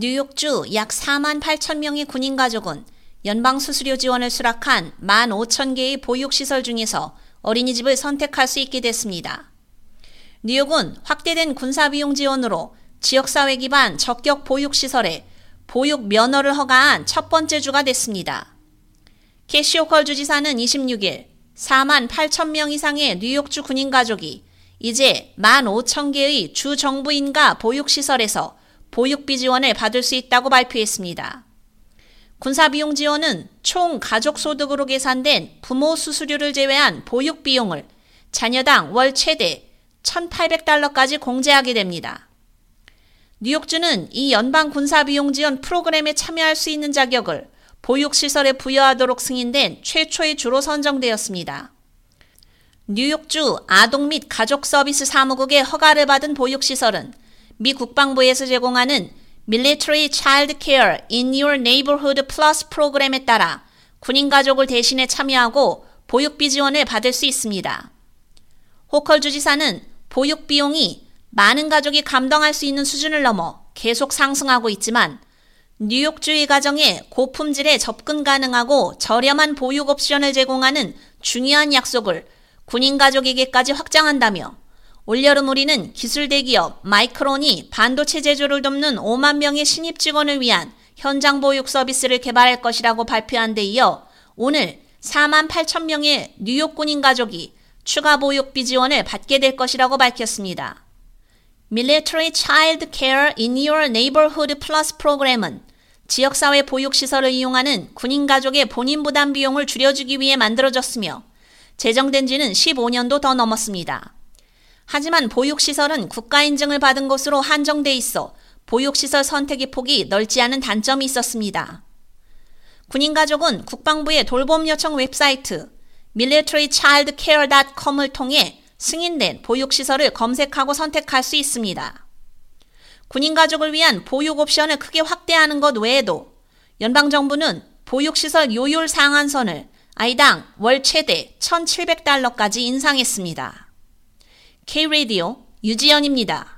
뉴욕주 약 4만 8천 명의 군인 가족은 연방 수수료 지원을 수락한 1만 5천 개의 보육시설 중에서 어린이집을 선택할 수 있게 됐습니다. 뉴욕은 확대된 군사비용 지원으로 지역사회 기반 적격 보육시설에 보육 면허를 허가한 첫 번째 주가 됐습니다. 캐시오컬 주지사는 26일 4만 8천 명 이상의 뉴욕주 군인 가족이 이제 1만 5천 개의 주 정부인가 보육시설에서 보육비 지원을 받을 수 있다고 발표했습니다. 군사비용 지원은 총 가족 소득으로 계산된 부모 수수료를 제외한 보육 비용을 자녀당 월 최대 1,800달러까지 공제하게 됩니다. 뉴욕주는 이 연방 군사비용 지원 프로그램에 참여할 수 있는 자격을 보육시설에 부여하도록 승인된 최초의 주로 선정되었습니다. 뉴욕주 아동 및 가족 서비스 사무국의 허가를 받은 보육시설은 미 국방부에서 제공하는 Military Child Care in Your Neighborhood Plus 프로그램에 따라 군인 가족을 대신해 참여하고 보육비 지원을 받을 수 있습니다. 호컬 주지사는 보육 비용이 많은 가족이 감당할 수 있는 수준을 넘어 계속 상승하고 있지만 뉴욕주의 가정에 고품질에 접근 가능하고 저렴한 보육 옵션을 제공하는 중요한 약속을 군인 가족에게까지 확장한다며 올여름 우리는 기술 대기업 마이크론이 반도체 제조를 돕는 5만 명의 신입 직원을 위한 현장 보육 서비스를 개발할 것이라고 발표한 데 이어 오늘 4만 8천 명의 뉴욕 군인 가족이 추가 보육비 지원을 받게 될 것이라고 밝혔습니다. Military Child Care in Your Neighborhood Plus 프로그램은 지역사회 보육시설을 이용하는 군인 가족의 본인 부담 비용을 줄여주기 위해 만들어졌으며 제정된 지는 15년도 더 넘었습니다. 하지만 보육시설은 국가 인증을 받은 것으로 한정돼 있어 보육시설 선택의 폭이 넓지 않은 단점이 있었습니다. 군인 가족은 국방부의 돌봄 요청 웹사이트 militarychildcare.com을 통해 승인된 보육시설을 검색하고 선택할 수 있습니다. 군인 가족을 위한 보육 옵션을 크게 확대하는 것 외에도 연방정부는 보육시설 요율 상한선을 아이당 월 최대 1,700달러까지 인상했습니다. K-Radio 유지연입니다.